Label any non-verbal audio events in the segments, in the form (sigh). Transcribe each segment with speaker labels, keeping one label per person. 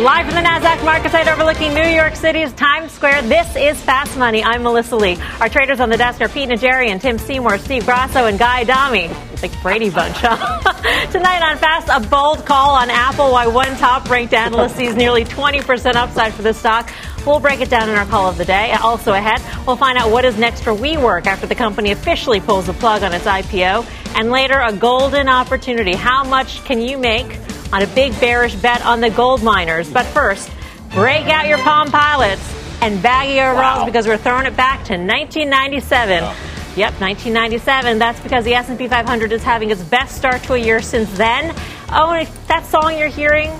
Speaker 1: Live from the NASDAQ market site overlooking New York City's Times Square, this is Fast Money. I'm Melissa Lee. Our traders on the desk are Pete Najarian, Tim Seymour, Steve Grasso, and Guy Adami. It's Like Brady Bunch, huh? (laughs) Tonight on Fast, a bold call on Apple, why one top ranked analyst sees nearly 20% upside for the stock. We'll break it down in our call of the day. Also ahead, we'll find out what is next for WeWork after the company officially pulls the plug on its IPO. And later, a golden opportunity. How much can you make on a big bearish bet on the gold miners. But first, break out your Palm Pilots and baggy overalls wow. because we're throwing it back to 1997. Wow. Yep, 1997. That's because the S&P 500 is having its best start to a year since then. Oh, and that song you're hearing,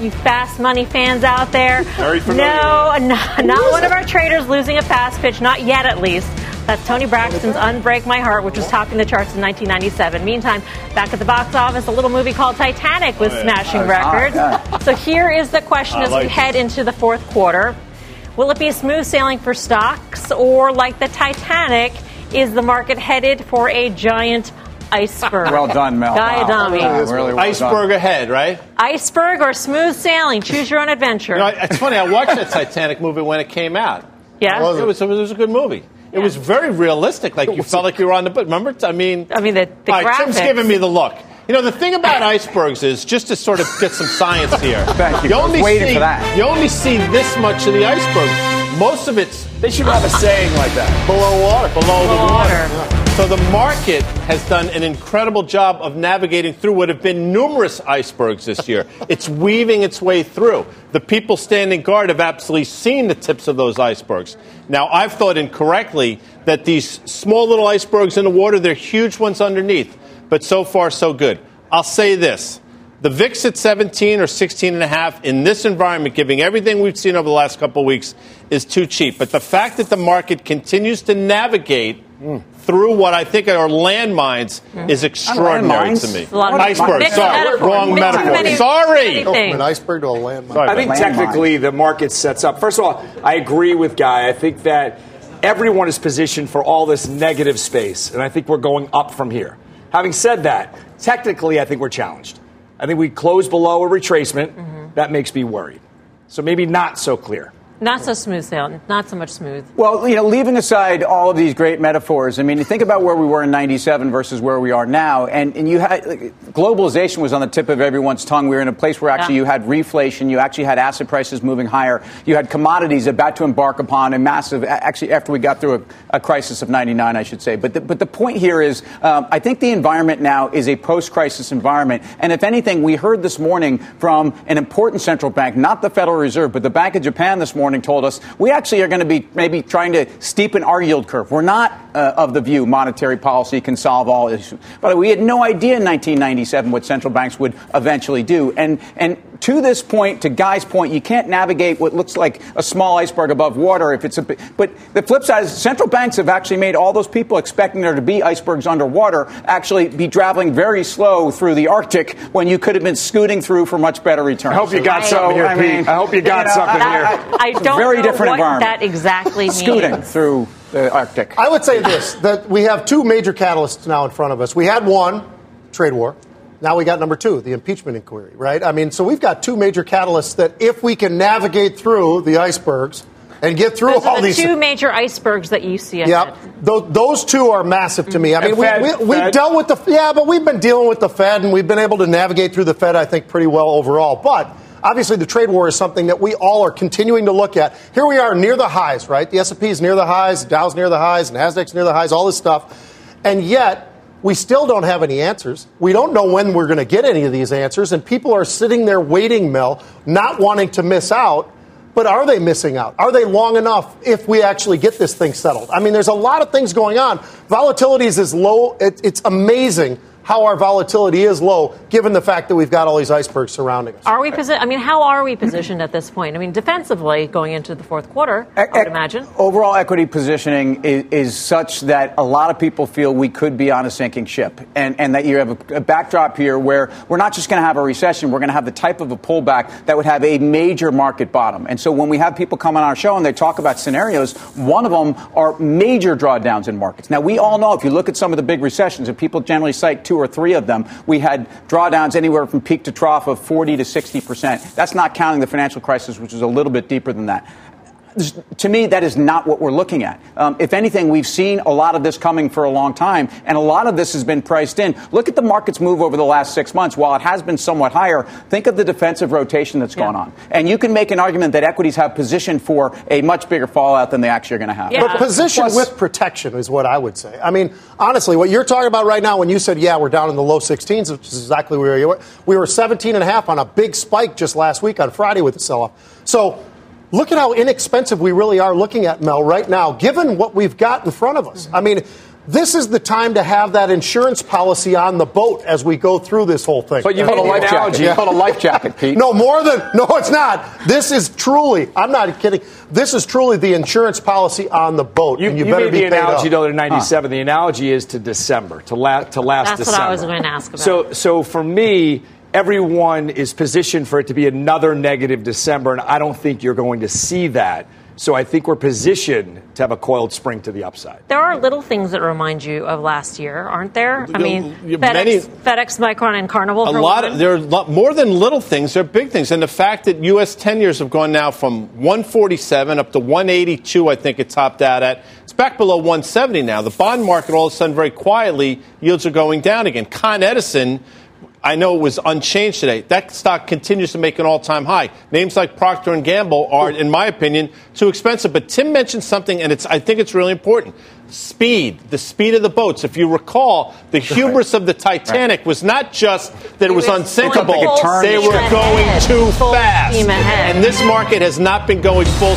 Speaker 1: you fast money fans out there.
Speaker 2: Very
Speaker 1: familiar. No, not, (laughs) not one of our traders losing a fast pitch, not yet at least. That's Toni Braxton's Unbreak My Heart, which was topping the charts in 1997. Meantime, back at the box office, a little movie called Titanic was oh, smashing oh, records. Ah, so here is the question as we head into the fourth quarter. Will it be smooth sailing for stocks, or like the Titanic, is the market headed for a giant iceberg?
Speaker 3: Well done, Mel.
Speaker 1: Guy Adami.
Speaker 2: Wow. Really well iceberg done. ahead, right?
Speaker 1: Iceberg or smooth sailing. Choose your own adventure.
Speaker 2: You know, it's funny. I watched that Titanic movie when it came out.
Speaker 1: Yeah,
Speaker 2: it was, it was a good movie. It was very realistic. Like you felt like you were on the boat. Remember? I mean,
Speaker 1: I mean the, the
Speaker 2: all right, Tim's giving me the look. You know, the thing about icebergs is just to sort of get some science here. (laughs)
Speaker 3: Thank you. you only waiting
Speaker 2: see,
Speaker 3: for that.
Speaker 2: You only see this much of the iceberg. Most of it's
Speaker 3: they should have a saying like that.
Speaker 2: Below water.
Speaker 1: Below,
Speaker 2: Below
Speaker 1: the water. water.
Speaker 2: So the market has done an incredible job of navigating through what have been numerous icebergs this year. (laughs) it's weaving its way through. The people standing guard have absolutely seen the tips of those icebergs. Now, I've thought incorrectly that these small little icebergs in the water, they're huge ones underneath. But so far, so good. I'll say this. The VIX at 17 or 16 and a half in this environment, giving everything we've seen over the last couple of weeks, is too cheap. But the fact that the market continues to navigate mm through what I think are landmines mm-hmm. is extraordinary to me. Iceberg, sorry, metaphor. wrong
Speaker 1: Mix
Speaker 2: metaphor.
Speaker 1: Many,
Speaker 2: sorry.
Speaker 1: Many
Speaker 4: an iceberg to a landmine.
Speaker 3: I think
Speaker 4: landmine.
Speaker 3: technically the market sets up. First of all, I agree with Guy. I think that everyone is positioned for all this negative space, and I think we're going up from here. Having said that, technically, I think we're challenged. I think we close below a retracement. Mm-hmm. That makes me worried. So maybe not so clear.
Speaker 1: Not so smooth sailing. Not so much smooth.
Speaker 3: Well, you know, leaving aside all of these great metaphors, I mean, think about where we were in '97 versus where we are now, and and you had globalization was on the tip of everyone's tongue. We were in a place where actually yeah. you had reflation, you actually had asset prices moving higher, you had commodities about to embark upon a massive. Actually, after we got through a, a crisis of '99, I should say. But the, but the point here is, um, I think the environment now is a post-crisis environment, and if anything, we heard this morning from an important central bank, not the Federal Reserve, but the Bank of Japan this morning morning told us we actually are going to be maybe trying to steepen our yield curve. We're not uh, of the view monetary policy can solve all issues. But we had no idea in 1997 what central banks would eventually do. And, and to this point, to Guy's point, you can't navigate what looks like a small iceberg above water if it's a. But the flip side is central banks have actually made all those people expecting there to be icebergs underwater actually be traveling very slow through the Arctic when you could have been scooting through for much better returns.
Speaker 4: I hope you got so, something here, I mean, Pete. I hope you got you know, something
Speaker 1: I,
Speaker 4: here.
Speaker 1: I, I don't
Speaker 3: very
Speaker 1: know
Speaker 3: different
Speaker 1: what
Speaker 3: environment.
Speaker 1: that exactly means.
Speaker 3: Scooting through the Arctic.
Speaker 4: I would say this: that we have two major catalysts now in front of us. We had one, trade war. Now we got number two, the impeachment inquiry, right? I mean, so we've got two major catalysts that if we can navigate through the icebergs and get through
Speaker 1: those
Speaker 4: all
Speaker 1: the
Speaker 4: these
Speaker 1: two major icebergs that you see.
Speaker 4: Yep, those, those, two are massive to me. I mean,
Speaker 3: Fed,
Speaker 4: we, we, have dealt with the yeah, but we've been dealing with the Fed and we've been able to navigate through the Fed, I think, pretty well overall. But obviously the trade war is something that we all are continuing to look at. Here we are near the highs, right? The S&P is near the highs, Dow's near the highs, and Nasdaq's near the highs, all this stuff. And yet, we still don't have any answers. We don't know when we're going to get any of these answers, and people are sitting there waiting, Mel, not wanting to miss out. But are they missing out? Are they long enough if we actually get this thing settled? I mean, there's a lot of things going on. Volatility is as low, it, it's amazing how our volatility is low, given the fact that we've got all these icebergs surrounding us.
Speaker 1: Are we? Posi- I mean, how are we positioned at this point? I mean, defensively, going into the fourth quarter, I would imagine.
Speaker 3: Overall equity positioning is, is, such that a lot of people feel we could be on a sinking ship, and, and that you have a, a backdrop here where we're not just going to have a recession, we're going to have the type of a pullback that would have a major market bottom. And so when we have people come on our show and they talk about scenarios, one of them are major drawdowns in markets. Now we all know if you look at some of the big recessions, and people generally cite two two or three of them, we had drawdowns anywhere from peak to trough of 40 to 60 percent. That's not counting the financial crisis, which is a little bit deeper than that to me, that is not what we're looking at. Um, if anything, we've seen a lot of this coming for a long time, and a lot of this has been priced in. Look at the market's move over the last six months. While it has been somewhat higher, think of the defensive rotation that's yeah. gone on. And you can make an argument that equities have positioned for a much bigger fallout than they actually are going to have.
Speaker 4: Yeah. But position Plus, with protection is what I would say. I mean, honestly, what you're talking about right now when you said, yeah, we're down in the low 16s, which is exactly where you were. We were 17 and a half on a big spike just last week on Friday with the sell-off. So Look at how inexpensive we really are looking at, Mel, right now, given what we've got in front of us. I mean, this is the time to have that insurance policy on the boat as we go through this whole thing.
Speaker 3: But you put a life jacket. You put a life jacket, (laughs) Pete.
Speaker 4: no, more than (laughs) no, it's not. This is truly. I'm not kidding. This is truly the insurance policy on the boat.
Speaker 5: You,
Speaker 4: and you,
Speaker 5: you
Speaker 4: better
Speaker 5: made
Speaker 4: be
Speaker 5: the analogy
Speaker 4: up.
Speaker 5: though to '97. Huh. The analogy is to December, to, la- to last
Speaker 1: That's
Speaker 5: December. That's
Speaker 1: what I was going to ask about.
Speaker 5: So, so for me everyone is positioned for it to be another negative December, and I don't think you're going to see that. So I think we're positioned to have a coiled spring to the upside.
Speaker 1: There are little things that remind you of last year, aren't there? I mean, FedEx, Many, FedEx, Micron, and Carnival.
Speaker 2: A lot. Of, there are more than little things. They're big things, and the fact that U.S. ten years have gone now from 147 up to 182, I think it topped out at. It's back below 170 now. The bond market, all of a sudden, very quietly, yields are going down again. Con Edison I know it was unchanged today. That stock continues to make an all-time high. Names like Procter and Gamble are, in my opinion, too expensive. But Tim mentioned something, and it's I think it's really important. Speed, the speed of the boats. If you recall, the hubris of the Titanic right. was not just that it was, was unsinkable; they were going too fast. And this market has not been going full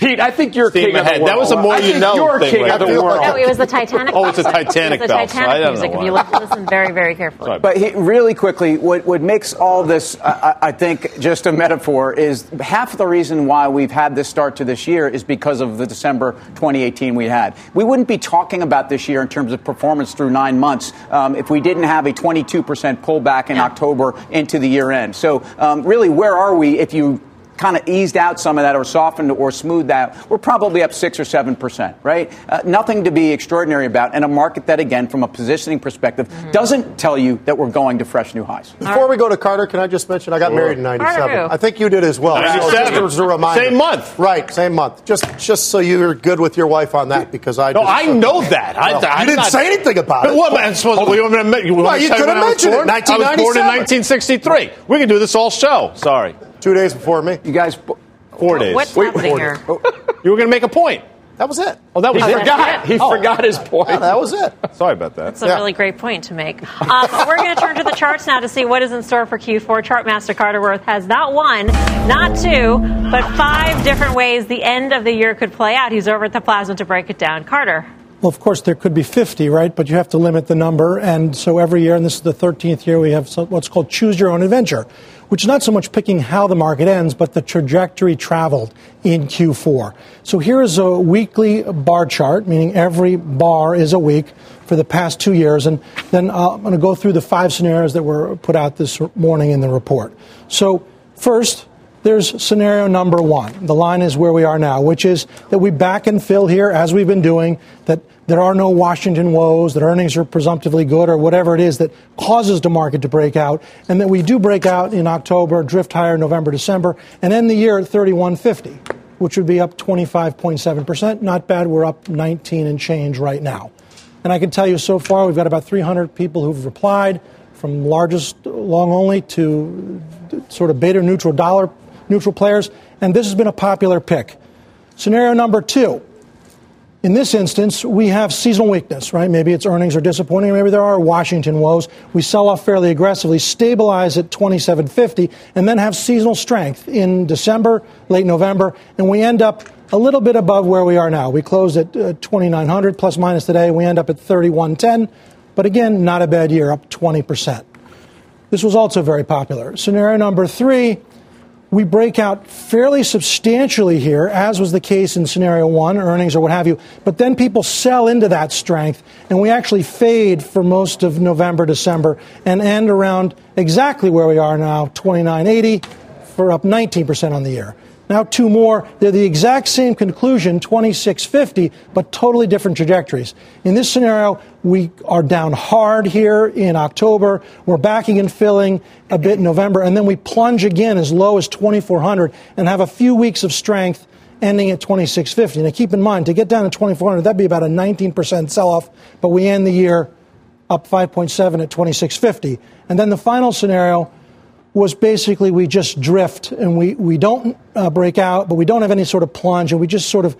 Speaker 5: Pete, I think you're Steam king ahead. of the world.
Speaker 2: That was a more
Speaker 5: I
Speaker 2: you know
Speaker 5: you're
Speaker 2: thing,
Speaker 5: king
Speaker 2: right?
Speaker 5: of the world.
Speaker 1: No, it was the Titanic.
Speaker 2: oh, it's a Titanic
Speaker 1: it was the Titanic
Speaker 2: bell.
Speaker 1: music. If you listen very, very carefully.
Speaker 3: But he, really quickly, what, what makes all this, uh, I think, just a metaphor is half the reason why we've had this start to this year is because of the December 2018 we had. We wouldn't be talking about this year in terms of performance through nine months um, if we didn't have a 22% pullback in yeah. October into the year end. So, um, really, where are we if you kind of eased out some of that or softened or smoothed out, we're probably up six or seven percent, right? Uh, nothing to be extraordinary about, and a market that, again, from a positioning perspective, mm-hmm. doesn't tell you that we're going to fresh new highs.
Speaker 4: Before we go to Carter, can I just mention I got sure. married in '97. I think you did as well.
Speaker 2: 97. So
Speaker 4: just as a reminder.
Speaker 2: Same month,
Speaker 4: right? Same month. Just just so you're good with your wife on that, because I.
Speaker 2: No, I know that.
Speaker 4: Well,
Speaker 2: I,
Speaker 4: you didn't
Speaker 2: not,
Speaker 4: say anything about it.
Speaker 2: What? I'm supposed to, you, you,
Speaker 4: well, you could have mentioned it. I
Speaker 2: was born in 1963. We can do this all show. Sorry.
Speaker 4: Two days before me.
Speaker 3: You guys.
Speaker 2: Four days.
Speaker 1: What's Wait, happening here?
Speaker 2: You were going to make a point.
Speaker 4: That was it.
Speaker 2: Oh, that was
Speaker 5: he
Speaker 2: it.
Speaker 5: Forgot. He oh. forgot his point.
Speaker 4: Yeah, that was it. (laughs)
Speaker 2: Sorry about that.
Speaker 1: That's a yeah. really great point to make. Um, we're going to turn to the charts now to see what is in store for Q4. Chartmaster Carter Worth has not one, not two, but five different ways the end of the year could play out. He's over at the Plasma to break it down. Carter.
Speaker 6: Well, of course, there could be 50, right? But you have to limit the number. And so every year, and this is the 13th year, we have what's called choose your own adventure, which is not so much picking how the market ends, but the trajectory traveled in Q4. So here is a weekly bar chart, meaning every bar is a week for the past two years. And then uh, I'm going to go through the five scenarios that were put out this morning in the report. So first, there's scenario number one. The line is where we are now, which is that we back and fill here as we've been doing, that there are no Washington woes, that earnings are presumptively good, or whatever it is that causes the market to break out, and that we do break out in October, drift higher November, December, and end the year at 3150, which would be up 25.7%. Not bad. We're up 19 and change right now. And I can tell you so far, we've got about 300 people who've replied. from largest long only to sort of beta neutral dollar neutral players, and this has been a popular pick. Scenario number two. In this instance, we have seasonal weakness, right? Maybe its earnings are disappointing, maybe there are Washington woes. We sell off fairly aggressively, stabilize at 2750, and then have seasonal strength in December, late November, and we end up a little bit above where we are now. We closed at uh, 2900 plus minus today, we end up at 3110, but again, not a bad year, up 20%. This was also very popular. Scenario number three we break out fairly substantially here, as was the case in scenario one, earnings or what have you. But then people sell into that strength, and we actually fade for most of November, December, and end around exactly where we are now, 2980, for up 19% on the year. Now, two more. They're the exact same conclusion, 2650, but totally different trajectories. In this scenario, we are down hard here in October. We're backing and filling a bit in November, and then we plunge again as low as 2400 and have a few weeks of strength ending at 2650. Now, keep in mind, to get down to 2400, that'd be about a 19% sell off, but we end the year up 5.7 at 2650. And then the final scenario, was basically we just drift and we, we don't uh, break out, but we don't have any sort of plunge, and we just sort of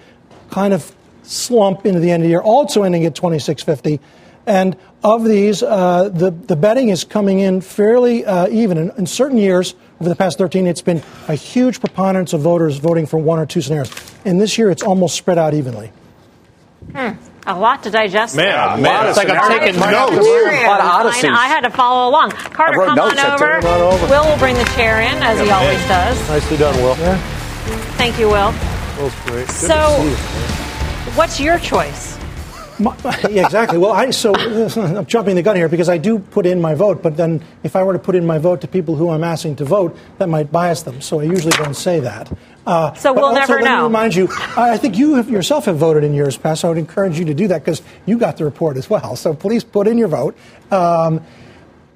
Speaker 6: kind of slump into the end of the year, also ending at 2650. And of these, uh, the, the betting is coming in fairly uh, even. In, in, certain years, over the past 13, it's been a huge preponderance of voters voting for one or two scenarios. And this year, it's almost spread out evenly.
Speaker 1: Hmm. A lot to digest.
Speaker 2: Man, there. man, it's like I'm taking notes.
Speaker 1: A lot of odysseys. I, had to follow along. Carter, come on over. on over. Will will bring the chair in, as yeah, he always man. does.
Speaker 4: Nicely done, Will.
Speaker 1: Yeah. Thank you, Will.
Speaker 4: Will's great. Good
Speaker 1: so, what's your choice?
Speaker 6: My, yeah, exactly. Well, I, so (laughs) I'm jumping the gun here because I do put in my vote, but then if I were to put in my vote to people who I'm asking to vote, that might bias them. So I usually don't say that.
Speaker 1: Uh, so we'll
Speaker 6: also,
Speaker 1: never
Speaker 6: let
Speaker 1: know.
Speaker 6: Me remind you, I think you have, yourself have voted in years past. So I would encourage you to do that because you got the report as well. So please put in your vote. Um,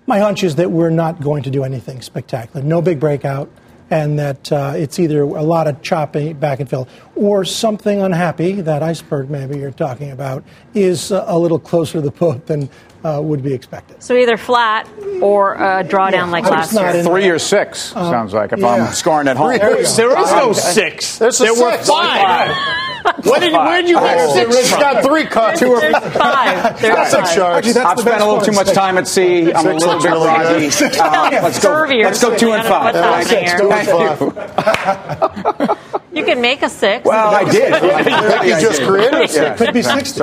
Speaker 6: my hunch is that we're not going to do anything spectacular. No big breakout and that uh, it's either a lot of chopping back and fill or something unhappy, that iceberg maybe you're talking about, is uh, a little closer to the boat than uh, would be expected.
Speaker 1: So either flat or a drawdown yeah, like last year.
Speaker 3: Three or six, um, sounds like, if yeah. I'm scoring at home.
Speaker 2: There, is no six.
Speaker 4: There's
Speaker 2: there
Speaker 4: were
Speaker 2: five. (laughs) What did, where did you get six
Speaker 4: Rich got three cuts.
Speaker 1: Two or five. (laughs) There's
Speaker 4: six sharks.
Speaker 3: I've spent a little too much time at sea. I'm a little bit groggy.
Speaker 1: Uh, let's go. Let's
Speaker 3: go two and five.
Speaker 1: Thank you. You can make a six.
Speaker 3: Well, I did. (laughs)
Speaker 4: I you just created a six.
Speaker 6: Could be six.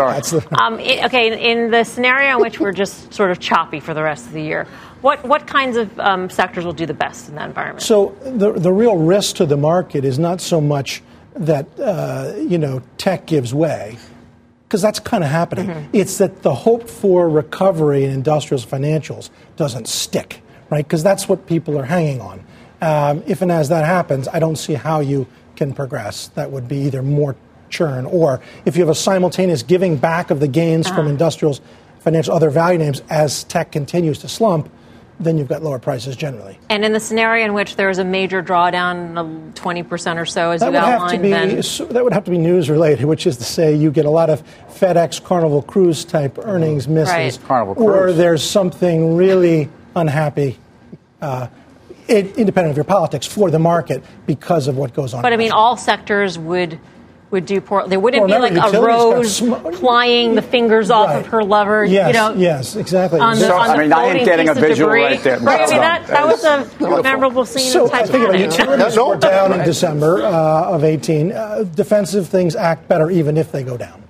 Speaker 1: Um, okay, in the scenario in which we're just sort of choppy for the rest of the year, what, what kinds of um, sectors will do the best in that environment?
Speaker 6: So the, the real risk to the market is not so much that uh, you know tech gives way because that's kind of happening. Mm-hmm. It's that the hope for recovery in industrials financials doesn't stick, right? Because that's what people are hanging on. Um, if and as that happens, I don't see how you can progress. That would be either more churn or if you have a simultaneous giving back of the gains uh-huh. from industrials, financial, other value names as tech continues to slump then you've got lower prices generally.
Speaker 1: And in the scenario in which there is a major drawdown of 20% or so, as that you outlined,
Speaker 6: be,
Speaker 1: then...
Speaker 6: That would have to be news related, which is to say you get a lot of FedEx Carnival Cruise type earnings misses.
Speaker 1: Right.
Speaker 3: Carnival
Speaker 6: Cruise. Or there's something really unhappy. Uh, independent of your politics for the market because of what goes on.
Speaker 1: But I mean, all sectors would would do poor. There wouldn't well, be like a rose sm- plying the fingers right. off of her lover.
Speaker 6: Yes,
Speaker 1: you know,
Speaker 6: yes, exactly.
Speaker 1: On the,
Speaker 3: so,
Speaker 1: on
Speaker 3: I mean, I ain't getting a visual
Speaker 1: debris.
Speaker 3: right there.
Speaker 1: Right, I mean, that, that was a memorable scene
Speaker 6: so,
Speaker 1: of Titanic.
Speaker 6: Think about utilities were down in December uh, of 18. Uh, defensive things act better even if they go down.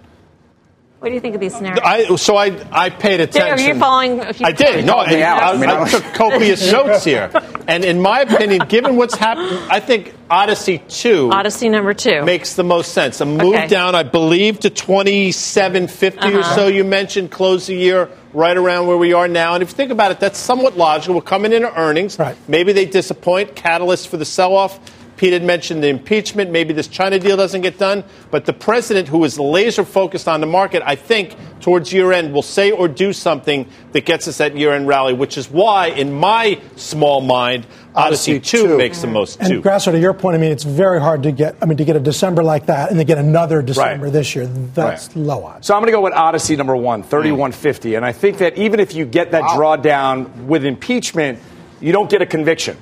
Speaker 1: What do you think of these scenarios?
Speaker 2: I, so I, I paid attention.
Speaker 1: Are you following?
Speaker 2: You I did. No, I, I, I, took copious notes here. And in my opinion, given what's happened, I think Odyssey 2
Speaker 1: Odyssey number 2
Speaker 2: makes the most sense. A move okay. down, I believe, to 2750 uh-huh. or so you mentioned, close the year right around where we are now. And if you think about it, that's somewhat logical. We're coming into earnings.
Speaker 6: Right.
Speaker 2: Maybe they disappoint. Catalyst for the sell-off Pete had mentioned the impeachment. Maybe this China deal doesn't get done. But the president, who is laser focused on the market, I think towards year end will say or do something that gets us that year end rally, which is why, in my small mind, Odyssey,
Speaker 4: Odyssey
Speaker 2: 2,
Speaker 4: 2.
Speaker 2: makes the most
Speaker 6: And
Speaker 2: too.
Speaker 6: Grasso, to your point, I mean, it's very hard to get. I mean, to get a December like that and to get another December
Speaker 5: Right.
Speaker 6: this year, that's
Speaker 5: Right.
Speaker 6: low odds.
Speaker 5: So I'm going to go with Odyssey number one, hmm. 3150. And I think that even if you get that drawdown with impeachment, you don't get a conviction.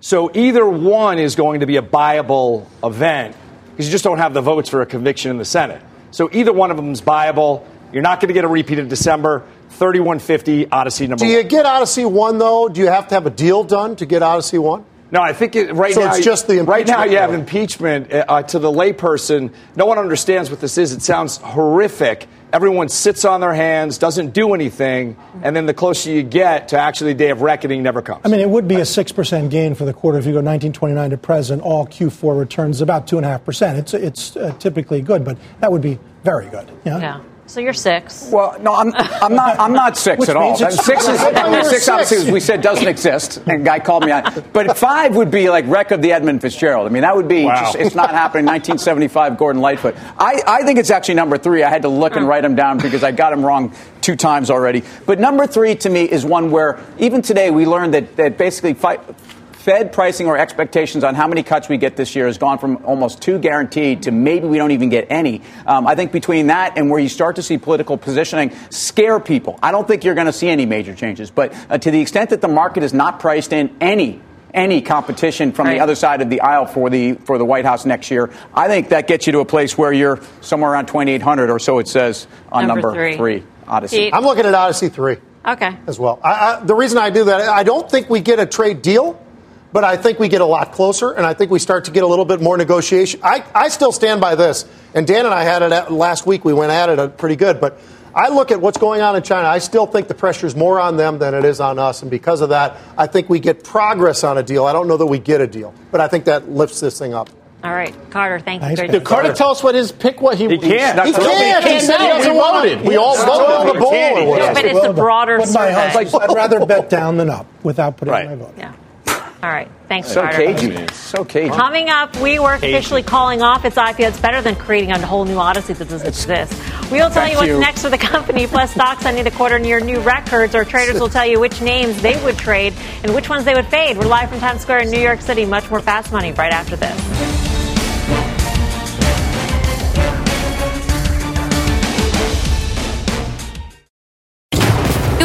Speaker 5: So either one is going to be a buyable event because you just don't have the votes for a conviction in the Senate. So either one of them is buyable. You're not going to get a repeat in December. 3150, Odyssey number
Speaker 4: Do you
Speaker 5: one.
Speaker 4: get Odyssey 1, though? Do you have to have a deal done to get Odyssey 1?
Speaker 5: No, I think it, right
Speaker 4: So
Speaker 5: now
Speaker 4: it's just the
Speaker 5: right now you have impeachment uh, to the layperson. No one understands what this is. It sounds horrific. Everyone sits on their hands, doesn't do anything, and then the closer you get to actually the day of reckoning never comes.
Speaker 6: I mean, it would be a 6% gain for the quarter if you go 1929 to present. All Q4 returns about 2.5%. It's, it's uh, typically good, but that would be very good. Yeah.
Speaker 1: Yeah. So you're six.
Speaker 3: Well, no, I'm, I'm not. I'm not six
Speaker 6: Which
Speaker 3: at all.
Speaker 6: means
Speaker 3: Six is
Speaker 4: I thought (laughs) you were
Speaker 3: six.
Speaker 4: six.
Speaker 3: Obviously, as we said, doesn't exist. And guy called me on. But five would be like wreck of the Edmund Fitzgerald. I mean, that would be.
Speaker 2: Wow.
Speaker 3: Just, it's not happening. 1975, Gordon Lightfoot. I, I think it's actually number three. I had to look and mm. write him down because I got him wrong two times already. But number three to me is one where even today we learned that that basically fight. Fed pricing or expectations on how many cuts we get this year has gone from almost two guaranteed to maybe we don't even get any. Um, I think between that and where you start to see political positioning scare people, I don't think you're going to see any major changes. But uh, to the extent that the market is not priced in any any competition from
Speaker 1: Right.
Speaker 3: the other side of the aisle for the for the White House next year, I think that gets you to a place where you're somewhere around 2,800 or so. It says on
Speaker 1: Number
Speaker 3: number,
Speaker 1: three.
Speaker 3: Odyssey.
Speaker 1: Pete?
Speaker 4: I'm looking at Odyssey 3
Speaker 1: Okay.
Speaker 4: as well. I, I, the reason I do that, I don't think we get a trade deal, but I think we get a lot closer, and I think we start to get a little bit more negotiation. I, I still stand by this, and Dan and I had it at, last week. We went at it uh, pretty good, but I look at what's going on in China. I still think the pressure is more on them than it is on us, and because of that, I think we get progress on a deal. I don't know that we get a deal, but I think that lifts this thing up.
Speaker 1: All right. Carter, thank you.
Speaker 6: Nice
Speaker 1: Great
Speaker 6: pick.
Speaker 2: Did Carter tell us what his pick was?
Speaker 5: He can't.
Speaker 4: He can't. He said he doesn't
Speaker 2: we
Speaker 4: want
Speaker 2: voted.
Speaker 4: it.
Speaker 2: We all
Speaker 4: It's
Speaker 2: voted.
Speaker 4: on the
Speaker 2: He
Speaker 4: board
Speaker 2: can't.
Speaker 4: or
Speaker 2: He
Speaker 1: but it's
Speaker 6: Well
Speaker 1: a broader
Speaker 6: But my
Speaker 1: survey.
Speaker 6: house, I'd rather bet down than up without putting
Speaker 2: Right.
Speaker 6: in my vote.
Speaker 1: Yeah. All right. Thanks,
Speaker 3: so
Speaker 1: Carter.
Speaker 3: cagey. So cagey.
Speaker 1: Coming up, we were officially calling off its IPO. It's better than creating a whole new odyssey that doesn't exist. We'll tell you what's
Speaker 3: you.
Speaker 1: next for the company, plus stocks ending the quarter near new records. Our traders will tell you which names they would trade and which ones they would fade. We're live from Times Square in New York City. Much more fast money right after this.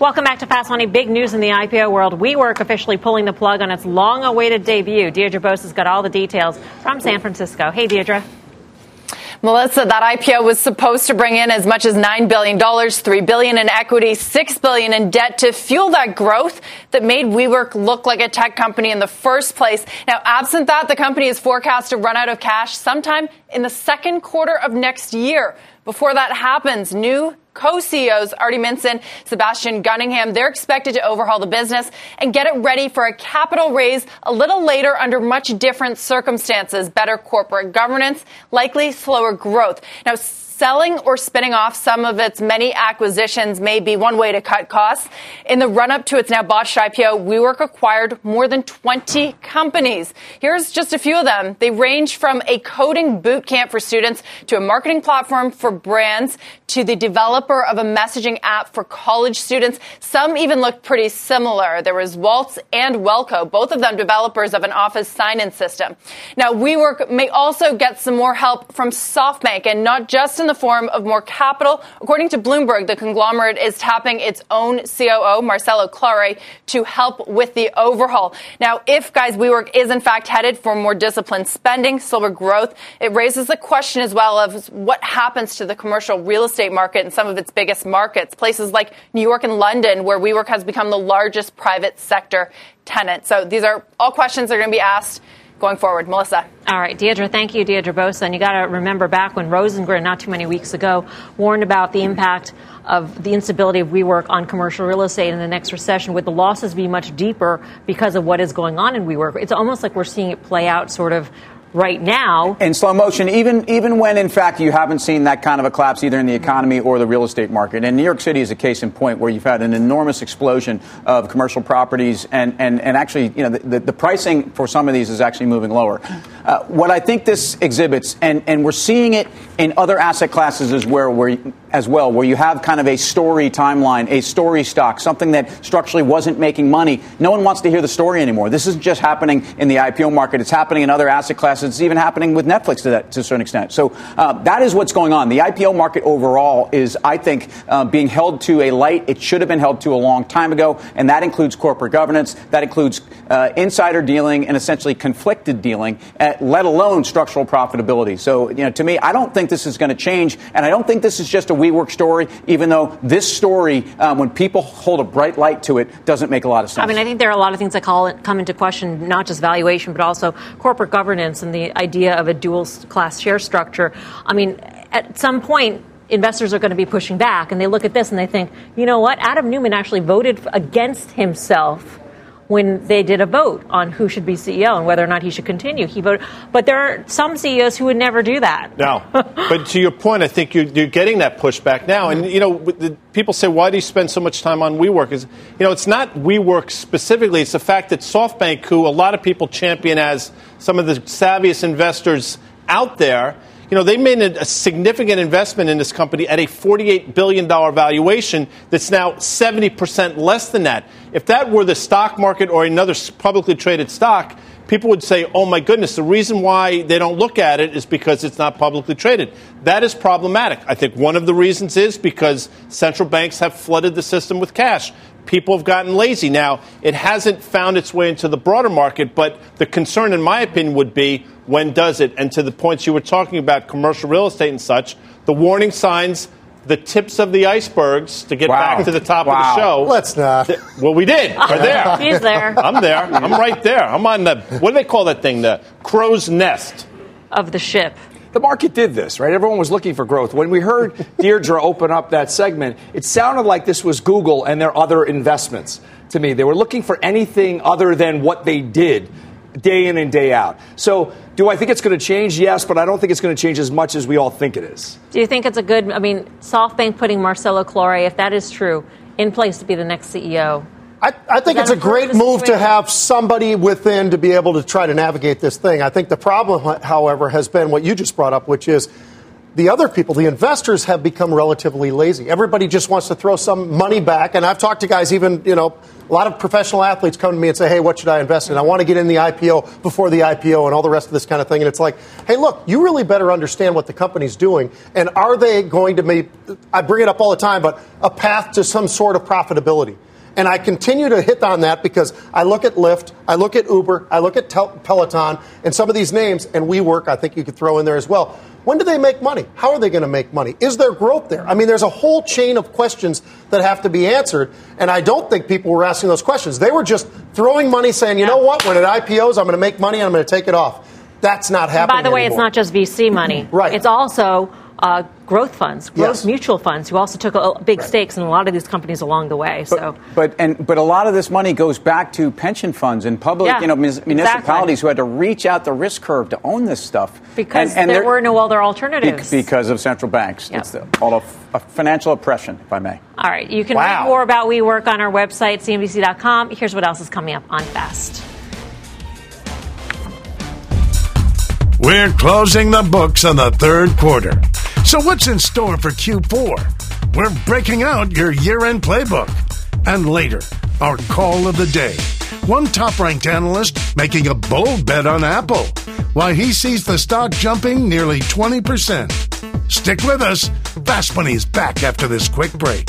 Speaker 1: Welcome back to Fast Money. Big news in the IPO world. WeWork officially pulling the plug on its long-awaited debut. Deirdre Bosa has got all the details from San Francisco. Hey, Deirdre.
Speaker 7: Melissa, that IPO was supposed to bring in as much as $9 billion, 3 billion in equity, 6 billion in debt to fuel that growth that made WeWork look like a tech company in the first place. Now, absent that, the company is forecast to run out of cash sometime in the second quarter of next year. Before that happens, new co-CEOs Artie Minson, Sebastian Gunningham, they're expected to overhaul the business and get it ready for a capital raise a little later under much different circumstances, better corporate governance, likely slower growth. Now, selling or spinning off some of its many acquisitions may be one way to cut costs. In the run up to its now botched IPO, WeWork acquired more than 20 companies. Here's just a few of them. They range from a coding boot camp for students to a marketing platform for brands to the developer of a messaging app for college students. Some even look pretty similar. There was Waltz and Welkio, both of them developers of an office sign-in system. Now, WeWork may also get some more help from SoftBank and not just in the form of more capital. According to Bloomberg, the conglomerate is tapping its own COO, Marcelo Claure, to help with the overhaul. Now, if, guys, WeWork is in fact headed for more disciplined spending, slower growth, it raises the question as well of what happens to the commercial real estate market in some of its biggest markets, places like New York and London, where WeWork has become the largest private sector tenant. So these are all questions that are going to be asked going forward. Melissa.
Speaker 1: All right, Deirdre, thank you, Deirdre Bosa. And you got to remember back when Rosengren, not too many weeks ago, warned about the impact of the instability of WeWork on commercial real estate in the next recession, would the losses be much deeper because of what is going on in WeWork? It's almost like we're seeing it play out sort of right now.
Speaker 3: In slow motion, even even when in fact you haven't seen that kind of a collapse either in the economy or the real estate market. And New York City is a case in point where you've had an enormous explosion of commercial properties, and and, and actually, you know, the, the pricing for some of these is actually moving lower. Uh, what I think this exhibits, and and we're seeing it in other asset classes as well, where as well, where you have kind of a story timeline, a story stock, something that structurally wasn't making money. No one wants to hear the story anymore. This isn't just happening in the IPO market; it's happening in other asset classes it's even happening with Netflix to, that, to a certain extent. So uh, that is what's going on. The IPO market overall is, I think, uh, being held to a light it should have been held to a long time ago, and that includes corporate governance, that includes uh, insider dealing, and essentially conflicted dealing, at, let alone structural profitability. So, you know, to me, I don't think this is going to change, and I don't think this is just a WeWork story, even though this story, um, when people hold a bright light to it, doesn't make a lot of sense.
Speaker 1: I mean, I think there are a lot of things that call it, come into question, not just valuation, but also corporate governance and the idea of a dual class share structure. I mean, at some point, investors are going to be pushing back, and they look at this and they think, you know what? Adam Neumann actually voted against himself when they did a vote on who should be CEO and whether or not he should continue. He voted, but there are some CEOs who would never do that.
Speaker 2: No, (laughs) but to your point, I think you're, you're, getting that pushback now. And you know, the, people say, "Why do you spend so much time on WeWork?" Is you know, it's not WeWork specifically. It's the fact that SoftBank, who a lot of people champion as some of the savviest investors out there you know, they made a significant investment in this company at a $48 billion valuation that's now 70% less than that. If that were the stock market or another publicly traded stock, people would say, oh my goodness, the reason why they don't look at it is because it's not publicly traded. That is problematic. I think one of the reasons is because central banks have flooded the system with cash. People have gotten lazy. Now, it hasn't found its way into the broader market, but the concern, in my opinion, would be when does it? And to the points you were talking about, commercial real estate and such, the warning signs, the tips of the icebergs, to get wow. back to the top wow. of the show.
Speaker 4: Let's not.
Speaker 2: Well, we did. We're there. (laughs)
Speaker 1: He's there.
Speaker 2: I'm there. I'm right there. I'm on the, what do they call that thing? The crow's nest.
Speaker 1: Of the ship
Speaker 5: the market did this, right? Everyone was looking for growth. When we heard (laughs) Deirdre open up that segment, it sounded like this was Google and their other investments to me. They were looking for anything other than what they did day in and day out. So, do I think it's going to change? Yes, but I don't think it's going to change as much as we all think it is.
Speaker 1: Do you think it's a good, I mean, SoftBank putting Marcelo Claure, if that is true, in place to be the next CEO?
Speaker 4: I, I think it's a great move to have somebody within to be able to try to navigate this thing. I think the problem, however, has been what you just brought up, which is the other people, the investors, have become relatively lazy. Everybody just wants to throw some money back. And I've talked to guys, even, you know, a lot of professional athletes come to me and say, hey, what should I invest in? I want to get in the IPO before the IPO and all the rest of this kind of thing. And it's like, hey, look, you really better understand what the company's doing. And are they going to make, I bring it up all the time, but a path to some sort of profitability? And I continue to hit on that because I look at Lyft, I look at Uber, I look at Peloton, and some of these names, and WeWork, I think you could throw in there as well. When do they make money? How are they going to make money? Is there growth there? I mean, there's a whole chain of questions that have to be answered, and I don't think people were asking those questions. They were just throwing money, saying, you know what, when it IPOs, I'm going to make money and I'm going to take it off. That's not happening.
Speaker 1: by the way,
Speaker 4: anymore.
Speaker 1: it's not just VC money.
Speaker 4: right.
Speaker 1: It's also uh, growth funds, growth
Speaker 4: yes.
Speaker 1: mutual funds, who also took a, big right. stakes in a lot of these companies along the way.
Speaker 3: But,
Speaker 1: so,
Speaker 3: but and but a lot of this money goes back to pension funds and public,
Speaker 1: yeah,
Speaker 3: you know, municipalities
Speaker 1: exactly.
Speaker 3: who had to reach out the risk curve to own this stuff
Speaker 1: because
Speaker 3: and,
Speaker 1: and there were no other alternatives.
Speaker 3: because of central banks.
Speaker 1: Yep.
Speaker 3: It's the, all of a financial oppression, if I may.
Speaker 1: All right, you can
Speaker 4: wow.
Speaker 1: read more about WeWork on our website, cnbc.com. Here's what else is coming up on Fast.
Speaker 8: We're closing the books on the third quarter. So, what's in store for Q4? We're breaking out your year end playbook. And later, our call of the day. One top ranked analyst making a bold bet on Apple, why he sees the stock jumping nearly 20%. Stick with us. Fast Money is back after this quick break.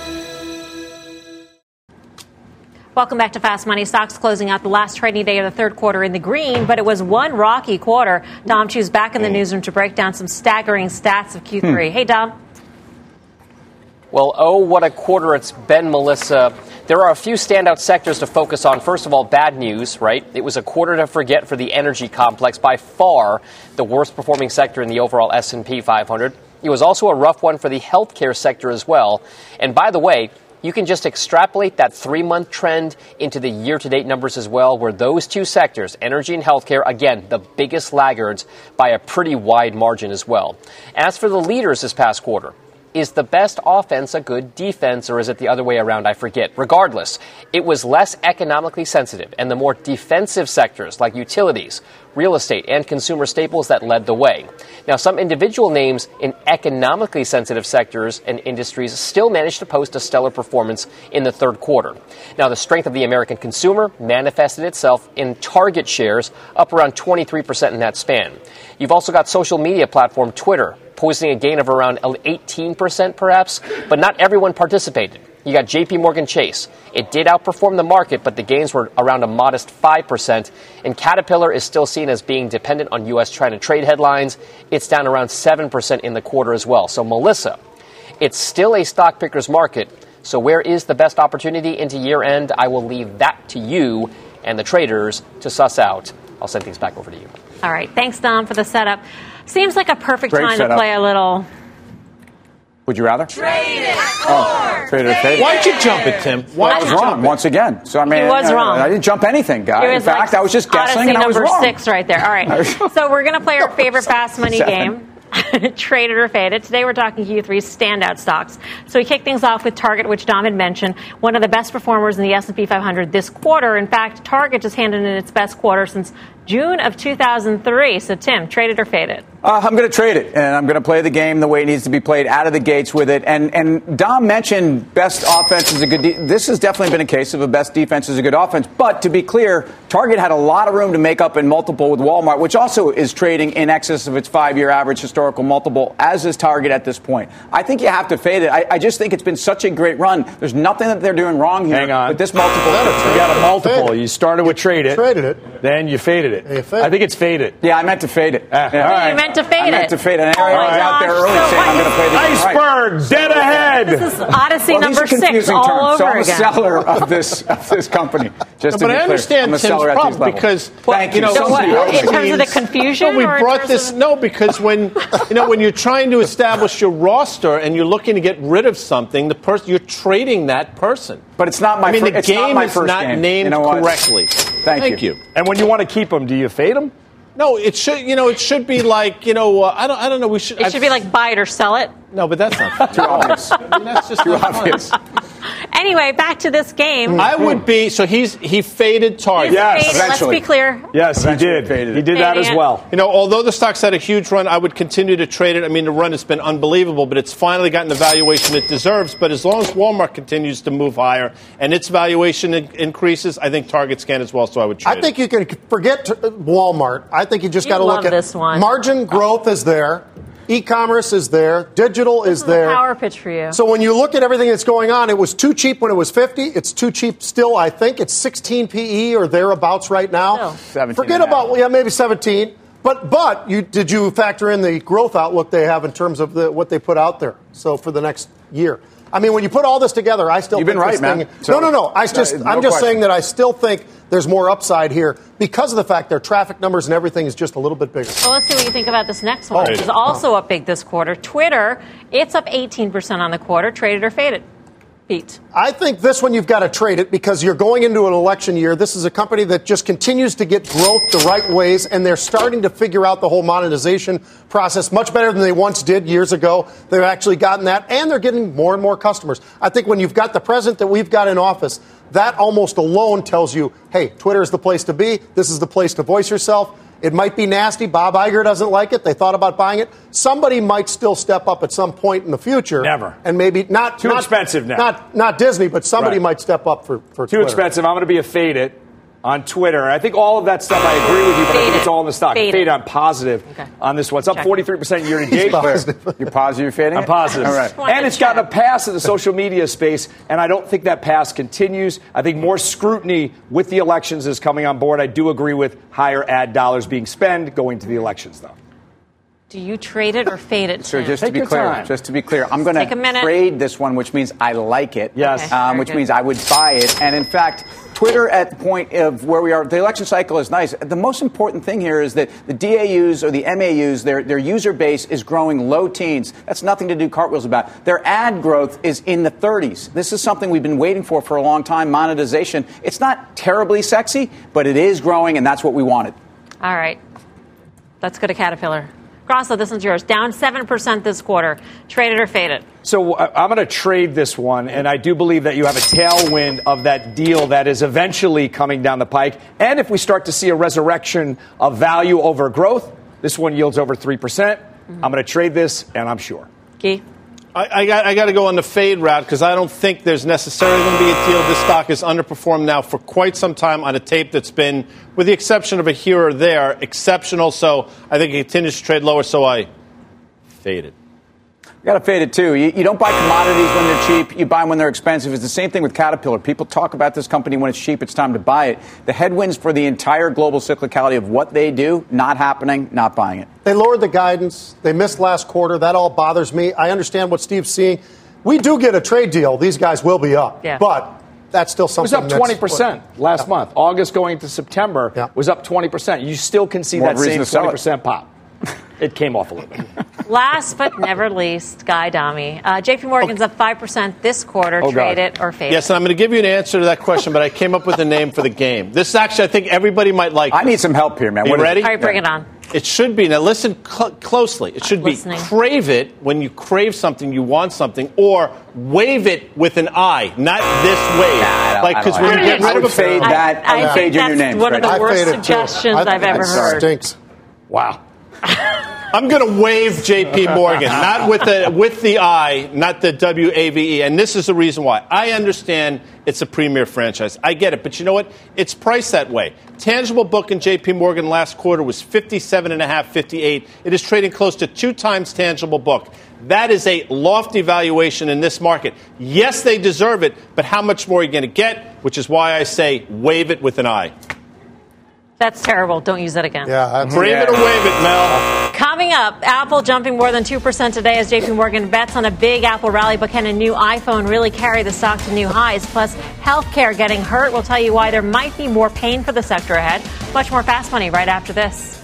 Speaker 1: Welcome back to Fast Money. Stocks closing out the last trading day of the third quarter in the green, but it was one rocky quarter. Dom Chu's back in the newsroom to break down some staggering stats of Q3.
Speaker 9: Hmm.
Speaker 1: Hey, Dom.
Speaker 9: Well, oh, what a quarter it's been, Melissa. There are a few standout sectors to focus on. First of all, bad news, right? It was a quarter to forget for the energy complex, by far the worst performing sector in the overall S&P 500. It was also a rough one for the healthcare sector as well. And by the way, you can just extrapolate that three month trend into the year to date numbers as well, where those two sectors, energy and healthcare, again, the biggest laggards by a pretty wide margin as well. As for the leaders this past quarter, is the best offense a good defense, or is it the other way around? I forget. Regardless, it was less economically sensitive, and the more defensive sectors like utilities, real estate, and consumer staples that led the way. Now, some individual names in economically sensitive sectors and industries still managed to post a stellar performance in the third quarter. Now, the strength of the American consumer manifested itself in target shares up around 23% in that span. You've also got social media platform Twitter posting a gain of around 18% perhaps, but not everyone participated. You got JP Morgan Chase. It did outperform the market, but the gains were around a modest 5%. And Caterpillar is still seen as being dependent on U.S. China trade headlines. It's down around 7% in the quarter as well. So, Melissa, it's still a stock picker's market. So, where is the best opportunity into year end? I will leave that to you and the traders to suss out. I'll send things back over to you.
Speaker 1: All right. Thanks, Dom, for the setup. Seems like a perfect
Speaker 3: Great
Speaker 1: time
Speaker 3: setup.
Speaker 1: to play a little.
Speaker 3: Would you rather?
Speaker 1: Trade it.
Speaker 3: Oh, trade it, trade it.
Speaker 2: Why'd you jump it, Tim?
Speaker 3: Well, I was wrong
Speaker 2: it?
Speaker 3: once again. So I mean,
Speaker 1: He was wrong.
Speaker 3: I didn't jump anything, guy.
Speaker 1: It
Speaker 3: In fact,
Speaker 1: like
Speaker 3: I was just guessing,
Speaker 1: Odyssey
Speaker 3: and I was
Speaker 1: number six right there. All right. (laughs) so we're going to play our (laughs) favorite fast money
Speaker 3: Seven.
Speaker 1: game. (laughs) Trade it or fade it. Today we're talking Q3 standout stocks. So we kick things off with Target, which Dom had mentioned, one of the best performers in the S&P 500 this quarter. In fact, Target just handed in its best quarter since June of 2003. So Tim, trade it or fade it.
Speaker 3: Uh, I'm going to trade it, and I'm going to play the game the way it needs to be played, out of the gates with it. And and Dom mentioned best offense is a good. De- this has definitely been a case of a best defense is a good offense. But to be clear, Target had a lot of room to make up in multiple with Walmart, which also is trading in excess of its five-year average historical multiple, as is Target at this point. I think you have to fade it. I, I just think it's been such a great run. There's nothing that they're doing wrong here.
Speaker 5: Hang on.
Speaker 3: But this multiple,
Speaker 5: You got a multiple. You started with trade it.
Speaker 4: Traded it.
Speaker 5: Then you faded it.
Speaker 4: you faded
Speaker 5: I think it's faded.
Speaker 3: Yeah, I meant to fade it.
Speaker 5: Ah,
Speaker 3: Yeah.
Speaker 5: all right.
Speaker 1: You meant to fade it.
Speaker 3: I meant to fade it. And
Speaker 1: Oh
Speaker 3: Ariel
Speaker 1: my
Speaker 3: was out there
Speaker 1: gosh.
Speaker 3: early
Speaker 1: So
Speaker 3: saying
Speaker 1: what
Speaker 3: I'm going to
Speaker 1: is-
Speaker 3: play the game right.
Speaker 5: Iceberg, dead ahead.
Speaker 1: This is Odyssey
Speaker 3: Well,
Speaker 1: number
Speaker 3: these are
Speaker 1: six
Speaker 3: confusing
Speaker 1: all
Speaker 3: terms.
Speaker 1: over
Speaker 3: so I'm a
Speaker 1: again.
Speaker 3: seller of this of this company. (laughs) Just to
Speaker 2: but
Speaker 3: be
Speaker 2: I
Speaker 3: clear.
Speaker 2: understand
Speaker 3: I'm a
Speaker 2: Tim's
Speaker 3: seller at these
Speaker 2: problem
Speaker 3: levels.
Speaker 2: because
Speaker 3: Thank
Speaker 2: you know
Speaker 1: So what,
Speaker 2: somebody else
Speaker 1: in terms of the
Speaker 2: means-
Speaker 1: confusion?
Speaker 2: No, we
Speaker 1: or in
Speaker 2: brought
Speaker 1: terms
Speaker 2: this
Speaker 1: of-
Speaker 2: no because when you know when you're trying to establish your roster and you're looking to get rid of something, the person you're trading that person.
Speaker 3: But it's not my
Speaker 2: I mean,
Speaker 3: fir-
Speaker 2: the
Speaker 3: it's not
Speaker 2: game
Speaker 3: my
Speaker 2: is
Speaker 3: first
Speaker 2: not
Speaker 3: game.
Speaker 2: named
Speaker 3: You know what?
Speaker 2: correctly.
Speaker 3: Thank you.
Speaker 2: you.
Speaker 5: And when you want to keep them, do you fade them?
Speaker 2: No, it should. You know, it should be like you know. Uh, I don't. I don't know. We should.
Speaker 1: It should be like buy it or sell it.
Speaker 2: No, but that's not
Speaker 3: Too obvious. (laughs)
Speaker 2: I mean, that's just
Speaker 3: Too
Speaker 2: not
Speaker 3: obvious.
Speaker 1: Anyway, back to this game.
Speaker 2: I would be. So he's he faded Target.
Speaker 1: He's
Speaker 5: Yes,
Speaker 1: faded. Let's be clear.
Speaker 5: Yes, he did.
Speaker 3: faded.
Speaker 5: He did that as well.
Speaker 2: You know, although the stock's had a huge run, I would continue to trade it. I mean, the run has been unbelievable, but it's finally gotten the valuation it deserves. But as long as Walmart continues to move higher and its valuation in- increases, I think Target's can as well. So I would trade
Speaker 4: I think you can forget t- uh, Walmart. I think you just got to look at
Speaker 1: this one.
Speaker 4: margin growth is there, e-commerce is there, digital
Speaker 1: This
Speaker 4: is
Speaker 1: is
Speaker 4: there.
Speaker 1: a power pitch for you.
Speaker 4: So when you look at everything that's going on, it was too cheap when it was 50. It's too cheap still, I think. It's 16 PE or thereabouts right now.
Speaker 1: Still.
Speaker 3: 17
Speaker 4: Forget
Speaker 3: and a half.
Speaker 4: about, yeah, maybe 17. But but you did you factor in the growth outlook they have in terms of the, what they put out there? So for the next year. I mean, when you put all this together, I still
Speaker 3: You've
Speaker 4: think
Speaker 3: been right,
Speaker 4: this
Speaker 3: man.
Speaker 4: thing.
Speaker 3: So-
Speaker 4: no, no, no. I just
Speaker 3: no
Speaker 4: I'm just
Speaker 3: question.
Speaker 4: saying that I still think there's more upside here because of the fact their traffic numbers and everything is just a little bit bigger.
Speaker 1: Well, let's see what you think about this next one,
Speaker 4: Oh.
Speaker 1: which is also up big this quarter. Twitter, it's up 18% on the quarter. Traded or faded? Pete.
Speaker 4: I think this one you've got to trade it because you're going into an election year. This is a company that just continues to get growth the right ways, and they're starting to figure out the whole monetization process much better than they once did years ago. They've actually gotten that, and they're getting more and more customers. I think when you've got the president that we've got in office, that almost alone tells you, hey, Twitter is the place to be. This is the place to voice yourself. It might be nasty. Bob Iger doesn't like it. They thought about buying it. Somebody might still step up at some point in the future.
Speaker 5: Never.
Speaker 4: And maybe not
Speaker 5: Too
Speaker 4: not-
Speaker 5: expensive now.
Speaker 4: Not not Disney, but somebody
Speaker 5: Right.
Speaker 4: might step up for, for
Speaker 5: Too
Speaker 4: Twitter.
Speaker 5: expensive. I'm going to be a fade it. On Twitter. I think all of that stuff I agree with you, but I think it's all in the stock.
Speaker 1: Fade
Speaker 5: Fade
Speaker 1: it.
Speaker 5: on positive on this one. It's up 43% year to (laughs) date.
Speaker 3: You're positive you're fading
Speaker 5: I'm
Speaker 3: it?
Speaker 5: positive.
Speaker 3: All right.
Speaker 5: And it's gotten a pass in the social media space, and I don't think that pass continues. I think more scrutiny with the elections is coming on board. I do agree with higher ad dollars being spent going to the elections, though.
Speaker 1: Do you trade it or fade it?
Speaker 3: So
Speaker 1: Tim?
Speaker 3: just to be clear, just to be clear, I'm going
Speaker 1: Take a minute.
Speaker 3: to trade this one, which means I like it.
Speaker 5: Yes.
Speaker 1: Okay,
Speaker 3: um, which
Speaker 1: good.
Speaker 3: means I would buy it. And in fact, Twitter at the point of where we are, the election cycle is nice. The most important thing here is that the DAUs or the MAUs, their, their user base is growing low teens. That's nothing to do cartwheels about. Their ad growth is in the 30s. This is something we've been waiting for for a long time, monetization. It's not terribly sexy, but it is growing, and that's what we wanted.
Speaker 1: All right. Let's go to Caterpillar. Grasso, this one's yours. Down 7% this quarter. Trade it or fade it.
Speaker 5: So uh, I'm going to trade this one, and I do believe that you have a tailwind of that deal that is eventually coming down the pike. And if we start to see a resurrection of value over growth, this one yields over 3%. I'm going to trade this, and I'm sure.
Speaker 1: Key.
Speaker 2: I, I got, I got to go on the fade route because I don't think there's necessarily going to be a deal. This stock has underperformed now for quite some time on a tape that's been, with the exception of a here or there, exceptional. So I think it continues to trade lower. So I faded.
Speaker 3: You got to fade it too. You, you don't buy commodities when they're cheap. You buy them when they're expensive. It's the same thing with Caterpillar. People talk about this company when it's cheap. It's time to buy it. The headwinds for the entire global cyclicality of what they do, not happening, not buying it.
Speaker 4: They lowered the guidance. They missed last quarter. That all bothers me. I understand what Steve's seeing. We do get a trade deal. These guys will be up.
Speaker 5: Yeah.
Speaker 4: But that's still
Speaker 5: It was up 20% last month. August going to September was up 20%. You still can see
Speaker 3: More
Speaker 5: that same
Speaker 3: to sell it.
Speaker 5: 20% pop. It came off a little bit. (laughs)
Speaker 1: Last but never least, Guy Adami. Uh, JP Morgan's up 5% this quarter.
Speaker 2: Oh,
Speaker 1: Trade
Speaker 2: God.
Speaker 1: it or fade
Speaker 2: Yes,
Speaker 1: it.
Speaker 2: Yes, and I'm going to give you an answer to that question, but I came up with a name for the game. This actually, I think everybody might like.
Speaker 3: I need some help here, man.
Speaker 2: You
Speaker 3: What is it?
Speaker 2: ready?
Speaker 1: All right, bring it on.
Speaker 2: It should be. Now, listen cl- closely. It should be
Speaker 1: listening.
Speaker 2: crave it when you crave something, you want something, or wave it with an I, not this wave.
Speaker 3: I
Speaker 2: like, because
Speaker 3: don't
Speaker 2: when
Speaker 3: like
Speaker 2: you get rid of a
Speaker 3: fade that. I would
Speaker 1: I
Speaker 3: fade your new
Speaker 1: that's one of the
Speaker 4: I
Speaker 1: worst suggestions
Speaker 4: I-
Speaker 1: I've ever heard.
Speaker 4: Stinks.
Speaker 5: Wow.
Speaker 2: I'm going to wave J.P. Morgan, not with the with the I, not the W A V E, and this is the reason why. I understand it's a premier franchise. I get it, but you know what? It's priced that way. Tangible book in J.P. Morgan last quarter was 57 and a half, 58. It is trading close to two times tangible book. That is a lofty valuation in this market. Yes, they deserve it, but how much more are you going to get? Which is why I say wave it with an I.
Speaker 1: That's terrible. Don't use that again.
Speaker 4: Yeah, that's
Speaker 2: Brave it or wave it, Mel.
Speaker 1: Coming up, Apple jumping more than 2% today as JP Morgan bets on a big Apple rally, but can a new iPhone really carry the stock to new highs? Plus, healthcare getting hurt. We'll tell you why there might be more pain for the sector ahead. Much more fast money right after this.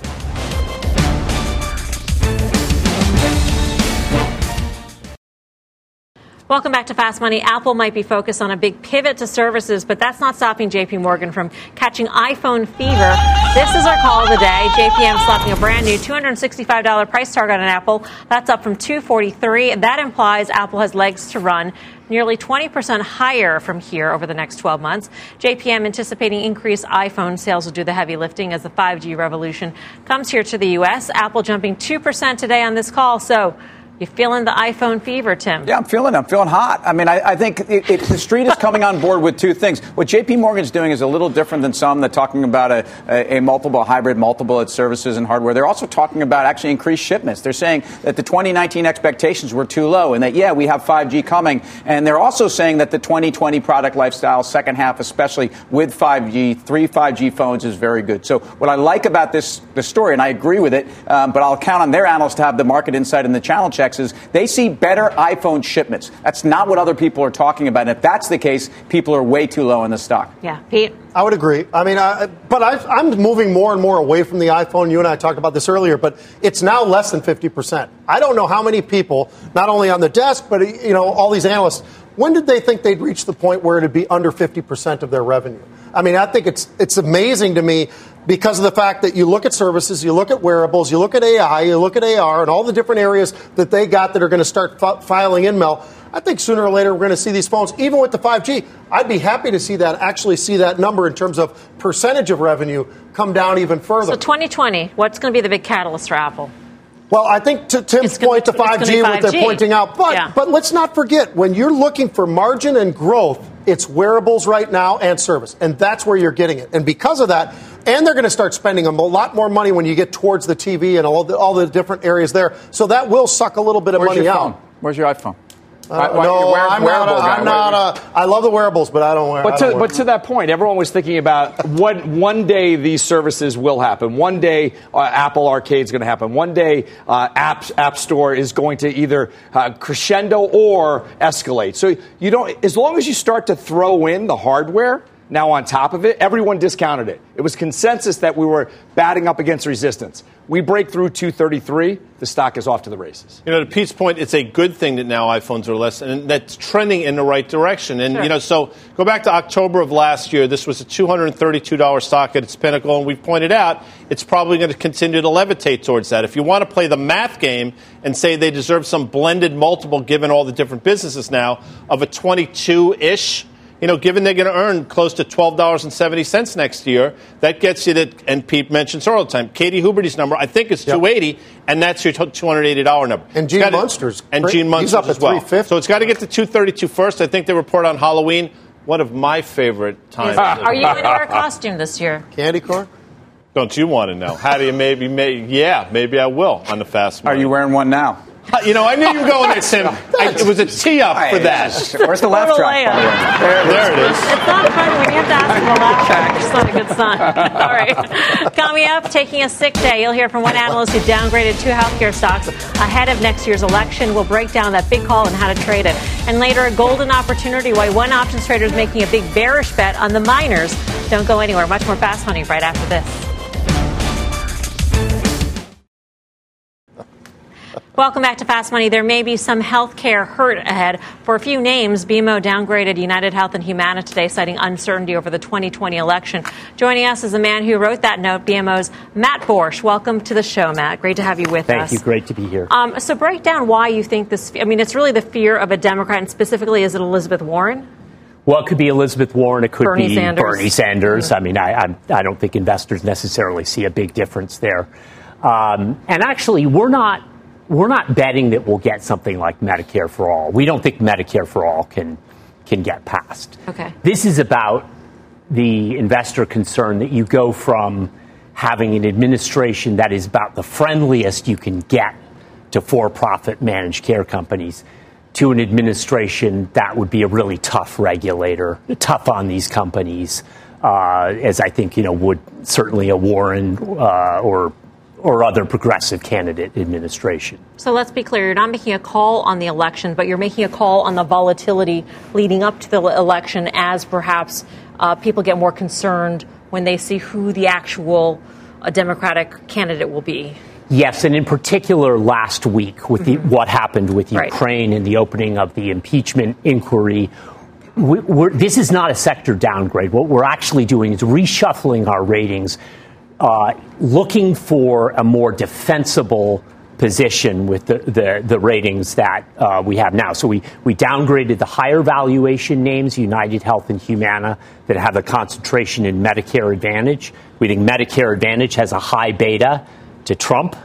Speaker 1: Welcome back to Fast Money. Apple might be focused on a big pivot to services, but that's not stopping JP Morgan from catching iPhone fever. This is our call of the day. JPM slapping a brand new $265 price target on Apple. That's up from 243. That implies Apple has legs to run nearly 20% higher from here over the next 12 months. JPM anticipating increased iPhone sales will do the heavy lifting as the 5G revolution comes here to the U.S. Apple jumping 2% today on this call. So, you feeling the iPhone fever, Tim?
Speaker 3: Yeah, I'm feeling it. I'm feeling hot. I mean, I, I think it, it, the street is coming on board with two things. What JP Morgan's doing is a little different than some. They're talking about a, a, a multiple hybrid, multiple at services and hardware. They're also talking about actually increased shipments. They're saying that the 2019 expectations were too low and that, yeah, we have 5G coming. And they're also saying that the 2020 product lifestyle, second half, especially with 5G, three 5G phones, is very good. So what I like about this, this story, and I agree with it, um, but I'll count on their analysts to have the market insight and the channel checks, is they see better iPhone shipments. That's not what other people are talking about. And if that's the case, people are way too low in the stock.
Speaker 1: Yeah, Pete.
Speaker 4: I would agree. I mean, I, but I, I'm moving more and more away from the iPhone. You and I talked about this earlier, but it's now less than 50%. I don't know how many people, not only on the desk, but you know, all these analysts, when did they think they'd reach the point where it'd be under 50% of their revenue? I mean, I think it's it's amazing to me because of the fact that you look at services, you look at wearables, you look at AI, you look at AR, and all the different areas that they got that are going to start fi- filing in, Mel. I think sooner or later we're going to see these phones, even with the 5G. I'd be happy to see that, actually see that number in terms of percentage of revenue come down even further.
Speaker 1: So 2020, what's going to be the big catalyst for Apple?
Speaker 4: Well, I think to Tim's point to 5G, what they're pointing out, but
Speaker 1: Yeah.
Speaker 4: but let's not forget when you're looking for margin and growth, it's wearables right now and service, and that's where you're getting it. And because of that, and they're going to start spending a lot more money when you get towards the TV and all the all the different areas there. So that will suck a little bit of
Speaker 3: Where's
Speaker 4: money
Speaker 3: your
Speaker 4: out.
Speaker 3: Where's your iPhone?
Speaker 4: Uh,
Speaker 3: Why-
Speaker 4: no,
Speaker 3: wear-
Speaker 4: I'm not. A,
Speaker 3: guy.
Speaker 4: I'm not. A, I love the wearables, but I don't wear.
Speaker 5: But to,
Speaker 4: wear
Speaker 5: but to that point, everyone was thinking about (laughs) what one day these services will happen. One day uh, Apple Arcade is going to happen. One day uh, App App Store is going to either uh, crescendo or escalate. So you don't. As long as you start to throw in the hardware. Now, on top of it, everyone discounted it. It was consensus that we were batting up against resistance. We break through 233, the stock is off to the races.
Speaker 2: You know, to Pete's point, it's a good thing that now iPhones are less, and that's trending in the right direction. And,
Speaker 1: Sure.
Speaker 2: you know, so go back to October of last year. This was a $232 stock at its pinnacle, and we've pointed out it's probably going to continue to levitate towards that. If you want to play the math game and say they deserve some blended multiple given all the different businesses now of a 22 ish, you know, given they're going to earn close to $12.70 next year, that gets you to, and Pete mentions all the time, Katie Huberty's number, I think it's 280, and that's your $280 number.
Speaker 4: And
Speaker 2: It's
Speaker 4: Gene Munster's
Speaker 2: And
Speaker 4: great.
Speaker 2: Gene
Speaker 4: He's
Speaker 2: Munster's
Speaker 4: up at
Speaker 2: as well.
Speaker 4: 350.
Speaker 2: So it's got to get to 232 first. I think they report on Halloween. One of my favorite times.
Speaker 1: Are you in to wear a costume this year?
Speaker 4: Candy corn?
Speaker 2: Don't you want to know? How do you maybe, may, yeah, maybe I will on the fast
Speaker 3: Are you wearing one now? (laughs)
Speaker 2: You know, I knew you were going there, Tim. I, it was a tee up for that.
Speaker 3: Where's the laugh track? by the
Speaker 1: layup.
Speaker 2: There it is.
Speaker 1: It's not fun when you have to ask for a laugh track. It's not a good sign. All right. Coming up, taking a sick day. You'll hear from one analyst who downgraded two healthcare stocks ahead of next year's election. We'll break down that big call and how to trade it. And later, a golden opportunity why one options trader is making a big bearish bet on the miners. Don't go anywhere. Much more fast money right after this. Welcome back to Fast Money. There may be some healthcare hurt ahead. For a few names, BMO downgraded United Health and Humana today, citing uncertainty over the 2020 election. Joining us is the man who wrote that note, BMO's Matt Borsch. Welcome to the show, Matt. Great to have you with
Speaker 10: Thank
Speaker 1: us.
Speaker 10: Thank you. Great to be here.
Speaker 1: Um, so break down why you think this. I mean, it's really the fear of a Democrat, and specifically, is it Elizabeth Warren?
Speaker 10: Well, it could be Elizabeth Warren. It could
Speaker 1: Bernie
Speaker 10: be
Speaker 1: Sanders.
Speaker 10: Bernie Sanders. I mean, I, I, I don't think investors necessarily see a big difference there. Um, and actually, we're not we're not betting that we'll get something like Medicare for all. We don't think Medicare for all can can get passed.
Speaker 1: Okay.
Speaker 10: This is about the investor concern that you go from having an administration that is about the friendliest you can get to for-profit managed care companies to an administration that would be a really tough regulator, tough on these companies, uh, as I think you know would certainly a Warren uh, or or other progressive candidate administration.
Speaker 1: So let's be clear. You're not making a call on the election, but you're making a call on the volatility leading up to the election as perhaps uh, people get more concerned when they see who the actual uh, Democratic candidate will be.
Speaker 10: Yes, and in particular, last week with the, what happened with
Speaker 1: Right.
Speaker 10: Ukraine and the opening of the impeachment inquiry. We, we're, this is not a sector downgrade. What we're actually doing is reshuffling our ratings, uh, looking for a more defensible position with the, the, the ratings that uh, we have now. So we, we downgraded the higher valuation names, United Health and Humana, that have a concentration in Medicare Advantage. We think Medicare Advantage has a high beta to Trump.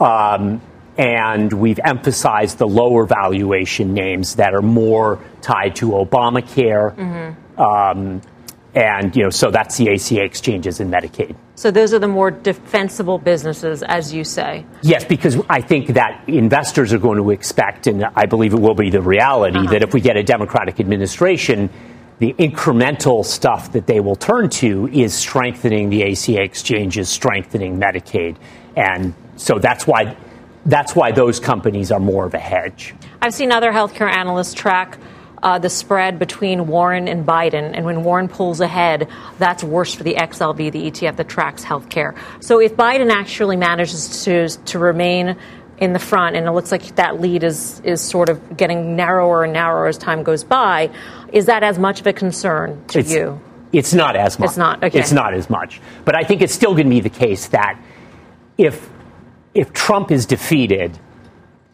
Speaker 10: Um, and we've emphasized the lower valuation names that are more tied to Obamacare. Um, and, you know, so that's the ACA exchanges and Medicaid.
Speaker 1: So those are the more defensible businesses, as you say.
Speaker 10: Yes, because I think that investors are going to expect, and I believe it will be the reality, uh-huh. that if we get a Democratic administration, the incremental stuff that they will turn to is strengthening the ACA exchanges, strengthening Medicaid. And so that's why that's why those companies are more of a hedge.
Speaker 1: I've seen other healthcare analysts track uh, the spread between Warren and Biden, and when Warren pulls ahead, that's worse for the XLV, the ETF that tracks healthcare. So if Biden actually manages to to remain in the front, and it looks like that lead is is sort of getting narrower and narrower as time goes by, is that as much of a concern to
Speaker 10: It's-
Speaker 1: you?
Speaker 10: It's not as much.
Speaker 1: It's not, okay.
Speaker 10: It's not as much. But I think it's still going to be the case that if if Trump is defeated,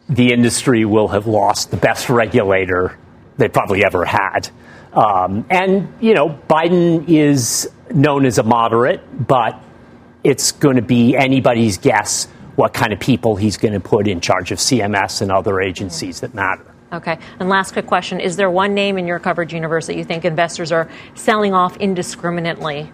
Speaker 10: the industry will have lost the best regulator they probably ever had. Um, and you know, Biden is known as a moderate, but it's going to be anybody's guess what kind of people he's going to put in charge of CMS and other agencies that matter.
Speaker 1: Okay. And last quick question Is there one name in your coverage universe that you think investors are selling off indiscriminately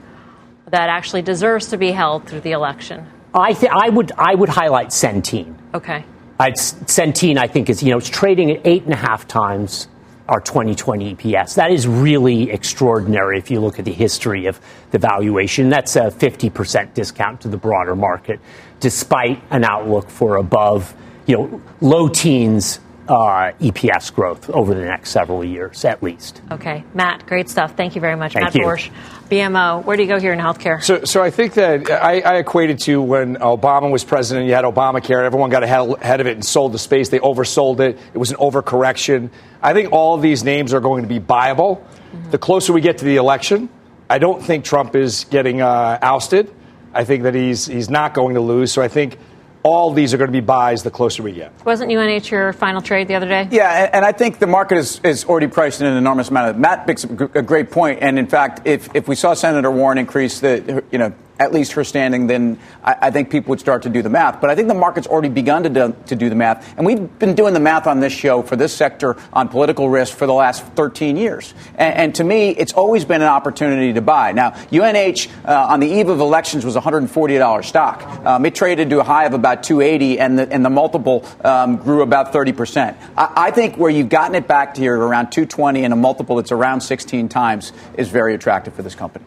Speaker 1: that actually deserves to be held through the election?
Speaker 10: I, th- I, would, I would highlight Centene.
Speaker 1: Okay.
Speaker 10: I'd, Centene, I think, is, you know, it's trading at eight and a half times our 2020 EPS. That is really extraordinary if you look at the history of the valuation. That's a 50% discount to the broader market, despite an outlook for above, you know, low teens uh, EPS growth over the next several years, at least.
Speaker 1: Okay, Matt, great stuff. Thank you very much,
Speaker 10: Thank
Speaker 1: Matt
Speaker 10: you.
Speaker 1: Borsch, BMO. Where do you go here in healthcare?
Speaker 5: So, so I think that I, I equated to when Obama was president, you had Obamacare, everyone got ahead, ahead of it and sold the space. They oversold it. It was an overcorrection. I think all of these names are going to be buyable. The closer we get to the election, I don't think Trump is getting uh, ousted. I think that he's he's not going to lose. So I think all these are going to be buys the closer we get.
Speaker 1: Wasn't UNH your final trade the other day?
Speaker 3: Yeah, and, and I think the market is, is already priced in an enormous amount of. Matt makes a, a great point, and in fact, if, if we saw Senator Warren increase the, you know, at least her standing, then I, I think people would start to do the math. But I think the market's already begun to do, to do the math, and we've been doing the math on this show for this sector on political risk for the last 13 years. And, and to me, it's always been an opportunity to buy. Now, UNH uh, on the eve of elections was $140 stock. Um, it traded to a high of about 280, and the, and the multiple um, grew about 30 percent. I, I think where you've gotten it back to here around 220 and a multiple that's around 16 times is very attractive for this company.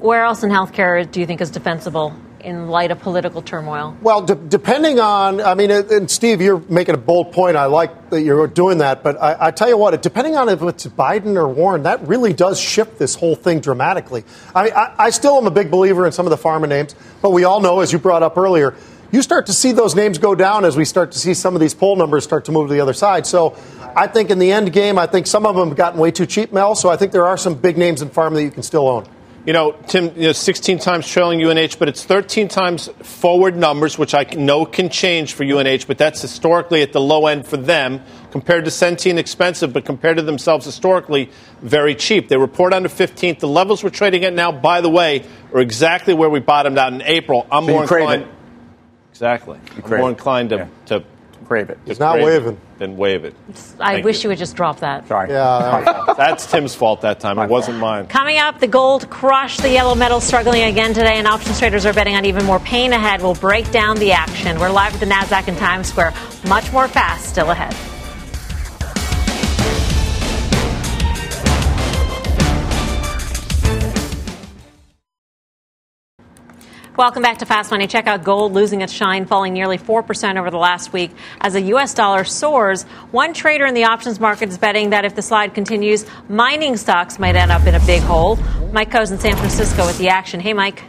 Speaker 1: Where else in healthcare do you think is defensible in light of political turmoil?
Speaker 4: Well, de- depending on, I mean, uh, and Steve, you're making a bold point. I like that you're doing that, but I, I tell you what, depending on if it's Biden or Warren, that really does shift this whole thing dramatically. I mean, I, I still am a big believer in some of the pharma names, but we all know, as you brought up earlier, you start to see those names go down as we start to see some of these poll numbers start to move to the other side. So I think in the end game, I think some of them have gotten way too cheap, Mel. So I think there are some big names in pharma that you can still own.
Speaker 2: You know, Tim, you know, 16 times trailing UNH, but it's 13 times forward numbers, which I know can change for UNH, but that's historically at the low end for them. Compared to Centene, expensive, but compared to themselves historically, very cheap. They report on the 15th. The levels we're trading at now, by the way, are exactly where we bottomed out in April. I'm
Speaker 3: So
Speaker 2: more inclined.
Speaker 3: it.
Speaker 2: Exactly. I'm more inclined to, to
Speaker 3: crave it.
Speaker 4: He's not
Speaker 2: crave it
Speaker 4: waving.
Speaker 2: Than wave it.
Speaker 1: I
Speaker 2: Thank
Speaker 1: wish you. would just drop that.
Speaker 3: Sorry.
Speaker 4: Yeah. (laughs)
Speaker 2: That's Tim's fault that time. It wasn't mine.
Speaker 1: Coming up, the gold crushed the yellow metal struggling again today, and options traders are betting on even more pain ahead. We'll break down the action. We're live at the NASDAQ in Times Square. Much more fast still ahead. Welcome back to Fast Money. Check out gold losing its shine, falling nearly 4% over the last week as the U.S. dollar soars. One trader in the options market is betting that if the slide continues, mining stocks might end up in a big hole. Mike Khouw in San Francisco with the action. Hey, Mike.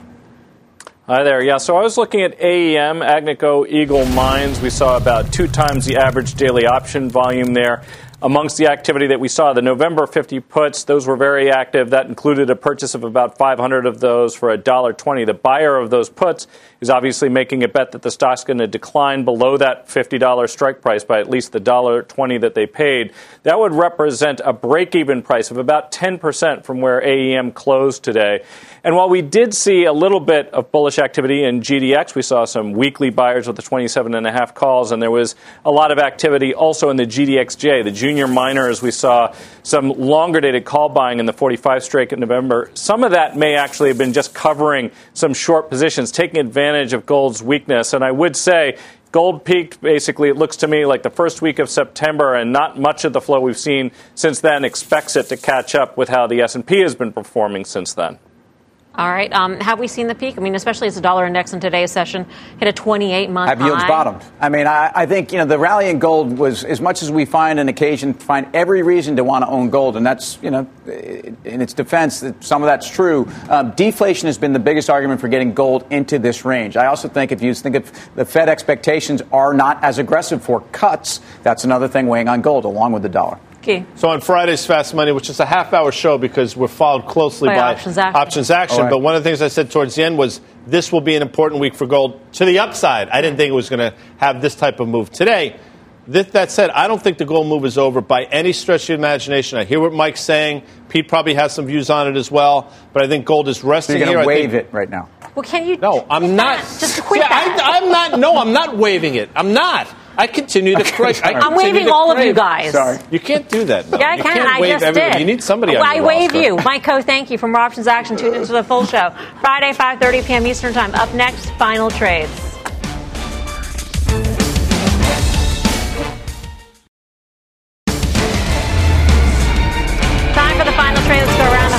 Speaker 11: Hi there. Yeah, so I was looking at AEM, Agnico Eagle Mines. We saw about two times the average daily option volume there. Amongst the activity that we saw, the November 50 puts, those were very active. That included a purchase of about 500 of those for $1.20. The buyer of those puts is obviously making a bet that the stock's going to decline below that $50 strike price by at least the $1.20 that they paid. That would represent a break even price of about 10% from where AEM closed today. And while we did see a little bit of bullish activity in GDX, we saw some weekly buyers with the 27 and a half calls, and there was a lot of activity also in the GDXJ, the junior miners. We saw some longer dated call buying in the 45 strike in November. Some of that may actually have been just covering some short positions, taking advantage of gold's weakness. And I would say Gold peaked basically, it looks to me like the first week of September, and not much of the flow we've seen since then expects it to catch up with how the S&P has been performing since then.
Speaker 1: All right. Um, have we seen the peak? I mean, especially as the dollar index in today's session hit a 28 month
Speaker 3: Have yields
Speaker 1: high.
Speaker 3: bottomed? I mean, I, I think you know the rally in gold was as much as we find an occasion, find every reason to want to own gold, and that's you know, in its defense, some of that's true. Um, deflation has been the biggest argument for getting gold into this range. I also think if you think of the Fed expectations are not as aggressive for cuts, that's another thing weighing on gold along with the dollar.
Speaker 1: Key.
Speaker 2: So on Friday's Fast Money, which is a half hour show because we're followed closely
Speaker 1: By
Speaker 2: by,
Speaker 1: options action.
Speaker 2: options action.
Speaker 3: All right.
Speaker 2: But one of the things I said towards the end was this will be an important week for gold to the upside. I didn't think it was going to have this type of move today. That, that said, I don't think the gold move is over by any stretch of the imagination. I hear what Mike's saying. Pete probably has some views on it as well, but I think gold is
Speaker 3: So
Speaker 2: resting
Speaker 3: you're going
Speaker 2: here.
Speaker 3: to wave
Speaker 2: think,
Speaker 3: it right now.
Speaker 1: Well, can you?
Speaker 2: No, I'm not.
Speaker 1: Just quit
Speaker 2: Yeah,
Speaker 1: that.
Speaker 2: I, I'm not. No, I'm not waving it. I'm not. I continue to crush. I
Speaker 1: I'm waving
Speaker 2: to
Speaker 1: all of you guys.
Speaker 2: Sorry, you can't do that. Mel.
Speaker 1: Yeah, I
Speaker 2: you
Speaker 1: can.
Speaker 2: Can't
Speaker 1: I
Speaker 2: wave
Speaker 1: just
Speaker 2: everyone.
Speaker 1: did.
Speaker 2: You need somebody.
Speaker 1: Well,
Speaker 2: on
Speaker 1: I wave
Speaker 2: roster.
Speaker 1: you. Mike Khouw, thank you. From Options Action, tune into the full show. Friday, 5.30 p.m. Eastern Time. Up next, final trades.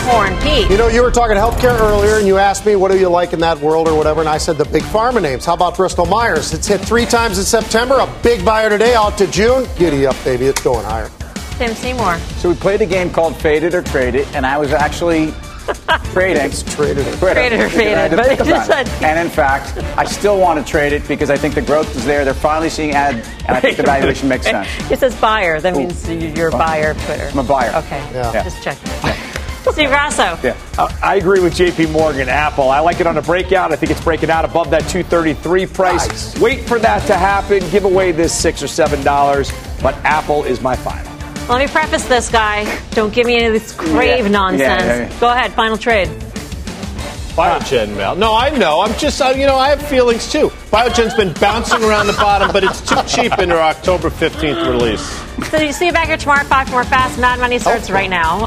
Speaker 1: Let's go around the horn. Pete.
Speaker 4: You know, you were talking healthcare earlier, and you asked me what do you like in that world or whatever, and I said the big pharma names. How about Bristol Myers? It's hit three times in September. A big buyer today, out to June. Giddy up, baby. It's going higher.
Speaker 1: Tim Seymour.
Speaker 3: So we played a game called Faded or Traded, and I was actually (laughs) trading.
Speaker 4: traded
Speaker 3: it.
Speaker 1: Traded or faded, but it just said-
Speaker 3: And in fact, I still want to trade it because I think the growth is there. They're finally seeing ad, and I think the valuation makes (laughs) sense.
Speaker 1: It says buyer. That means you're a buyer of Twitter.
Speaker 3: I'm a buyer.
Speaker 1: Okay.
Speaker 3: Yeah.
Speaker 1: Just checking. Steve Grasso.
Speaker 5: Yeah, I I agree with JP Morgan. Apple, I like it on a breakout. I think it's breaking out above that 233 price. Wait for that to happen. Give away this six or seven dollars, but Apple is my final.
Speaker 1: Let me preface this, guy. Don't give me any of this crave
Speaker 3: Yeah.
Speaker 1: nonsense.
Speaker 3: Yeah, yeah, yeah.
Speaker 1: Go ahead. Final trade.
Speaker 2: Biogen, Mel. No, I know. I'm just, uh, you know, I have feelings too. Biogen's been bouncing around the bottom, but it's too cheap in their October 15th release.
Speaker 1: So you see you back here tomorrow. Five more fast. Mad Money starts right now.